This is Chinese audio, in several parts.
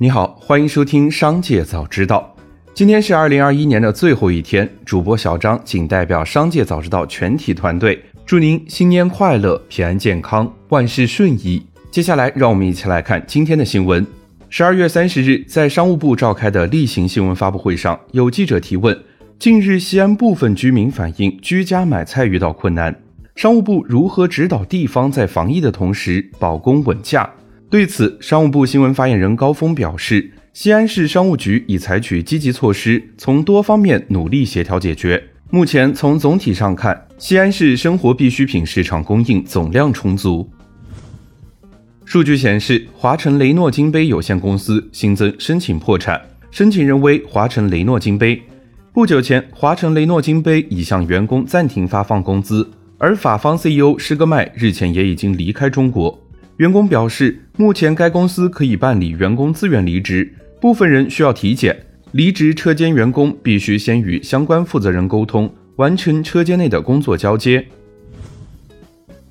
你好，欢迎收听《商界早知道》。今天是二零二一年的最后一天，主播小张仅代表《商界早知道》全体团队，祝您新年快乐、平安健康、万事顺意。接下来，让我们一起来看今天的新闻。十二月三十日，在商务部召开的例行新闻发布会上，有记者提问：近日西安部分居民反映居家买菜遇到困难，商务部如何指导地方在防疫的同时保供稳价？对此，商务部新闻发言人高峰表示，西安市商务局已采取积极措施，从多方面努力协调解决。目前，从总体上看，西安市生活必需品市场供应总量充足。数据显示，华晨雷诺金杯有限公司新增申请破产，申请人为华晨雷诺金杯。不久前，华晨雷诺金杯已向员工暂停发放工资，而法方 CEO 施戈麦日前也已经离开中国。员工表示，目前该公司可以办理员工自愿离职，部分人需要体检。离职车间员工必须先与相关负责人沟通，完成车间内的工作交接。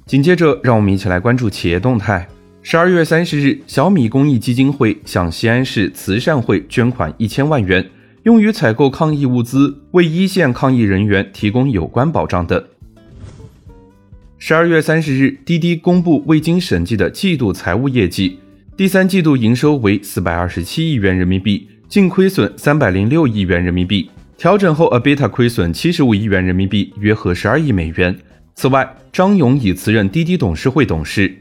紧接着，让我们一起来关注企业动态。十二月三十日，小米公益基金会向西安市慈善会捐款一千万元，用于采购抗疫物资，为一线抗疫人员提供有关保障等。十二月三十日，滴滴公布未经审计的季度财务业绩，第三季度营收为四百二十七亿元人民币，净亏损三百零六亿元人民币，调整后 EBITDA 亏损七十五亿元人民币，约合十二亿美元。此外，张勇已辞任滴滴董事会董事。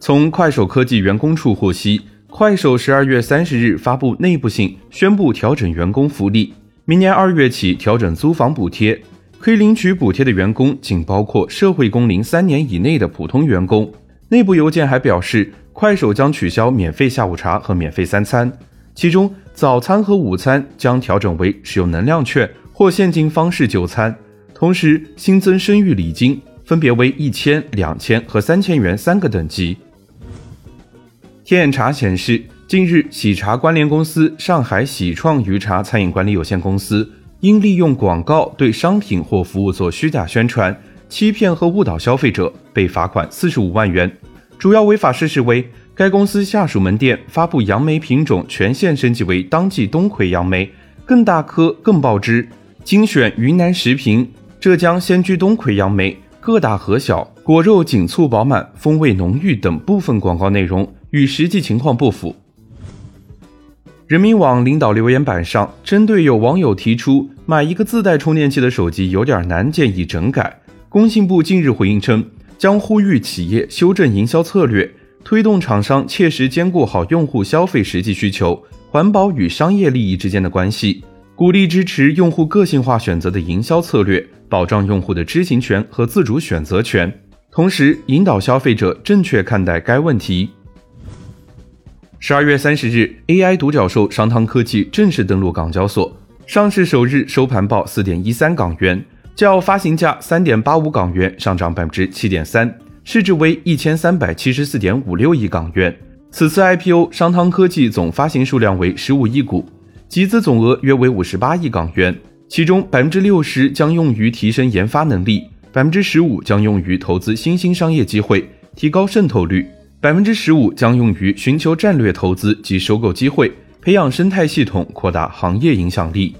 从快手科技员工处获悉，快手十二月三十日发布内部信，宣布调整员工福利，明年二月起调整租房补贴。可以领取补贴的员工仅包括社会工龄三年以内的普通员工。内部邮件还表示，快手将取消免费下午茶和免费三餐，其中早餐和午餐将调整为使用能量券或现金方式就餐，同时新增生育礼金，分别为一千、两千和三千元三个等级。天眼查显示，近日喜茶关联公司上海喜创鱼茶餐饮管理有限公司。因利用广告对商品或服务做虚假宣传、欺骗和误导消费者，被罚款四十五万元。主要违法事实为：该公司下属门店发布杨梅品种全线升级为当季冬葵杨梅，更大颗、更爆汁；精选云南食品浙江仙居冬葵杨梅，个大核小，果肉紧促饱满，风味浓郁等部分广告内容与实际情况不符。人民网领导留言板上，针对有网友提出买一个自带充电器的手机有点难，建议整改。工信部近日回应称，将呼吁企业修正营销策略，推动厂商切实兼顾好用户消费实际需求、环保与商业利益之间的关系，鼓励支持用户个性化选择的营销策略，保障用户的知情权和自主选择权，同时引导消费者正确看待该问题。十二月三十日，AI 独角兽商汤科技正式登陆港交所，上市首日收盘报四点一三港元，较发行价三点八五港元上涨百分之七点三，市值为一千三百七十四点五六亿港元。此次 IPO，商汤科技总发行数量为十五亿股，集资总额约为五十八亿港元，其中百分之六十将用于提升研发能力，百分之十五将用于投资新兴商业机会，提高渗透率。百分之十五将用于寻求战略投资及收购机会，培养生态系统，扩大行业影响力。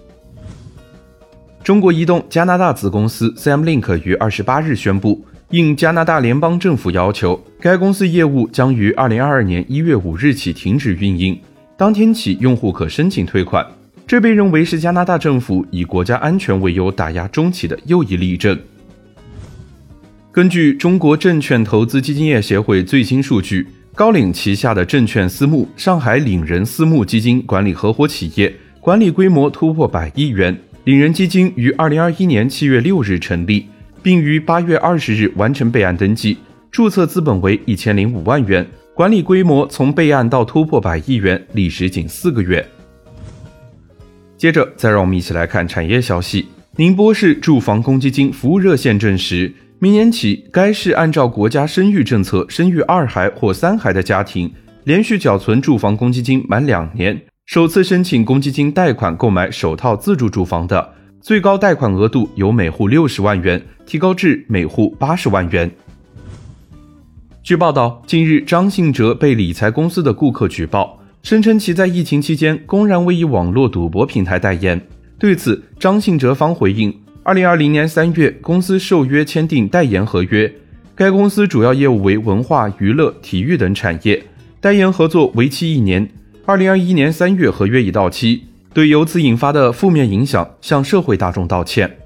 中国移动加拿大子公司 CM Link 于二十八日宣布，应加拿大联邦政府要求，该公司业务将于二零二二年一月五日起停止运营，当天起用户可申请退款。这被认为是加拿大政府以国家安全为由打压中企的又一例证。根据中国证券投资基金业协会最新数据，高瓴旗下的证券私募上海领人私募基金管理合伙企业管理规模突破百亿元。领人基金于二零二一年七月六日成立，并于八月二十日完成备案登记，注册资本为一千零五万元，管理规模从备案到突破百亿元历时仅四个月。接着，再让我们一起来看产业消息。宁波市住房公积金服务热线证实。明年起，该市按照国家生育政策，生育二孩或三孩的家庭，连续缴存住房公积金满两年，首次申请公积金贷款购买首套自住住房的，最高贷款额度由每户六十万元提高至每户八十万元。据报道，近日张信哲被理财公司的顾客举报，声称其在疫情期间公然为一网络赌博平台代言。对此，张信哲方回应：二零二零年三月，公司受约签订代言合约。该公司主要业务为文化娱乐、体育等产业，代言合作为期一年。二零二一年三月，合约已到期，对由此引发的负面影响向社会大众道歉。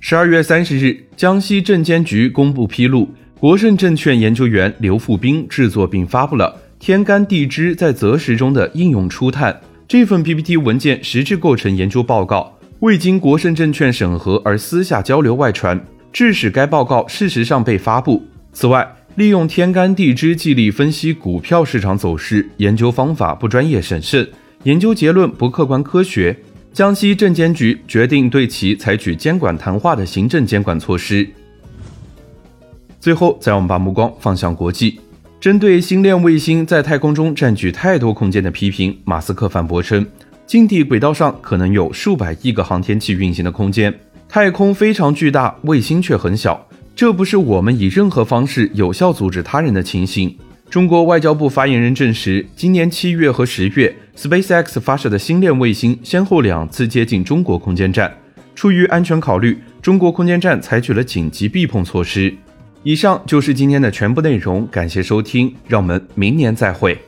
十二月三十日，江西证监局公布披露，国盛证券研究员刘富斌制作并发布了天干地支在择时中的应用初探。这份 PPT 文件实质构成研究报告，未经国盛证券审核而私下交流外传，致使该报告事实上被发布。此外，利用天干地支计力分析股票市场走势，研究方法不专业审慎，研究结论不客观科学。江西证监局决定对其采取监管谈话的行政监管措施。最后，再让我们把目光放向国际。针对星链卫星在太空中占据太多空间的批评，马斯克反驳称，近地轨道上可能有数百亿个航天器运行的空间。太空非常巨大，卫星却很小，这不是我们以任何方式有效阻止他人的情形。中国外交部发言人证实，今年七月和十月，SpaceX 发射的星链卫星先后两次接近中国空间站。出于安全考虑，中国空间站采取了紧急避碰措施。以上就是今天的全部内容，感谢收听，让我们明年再会。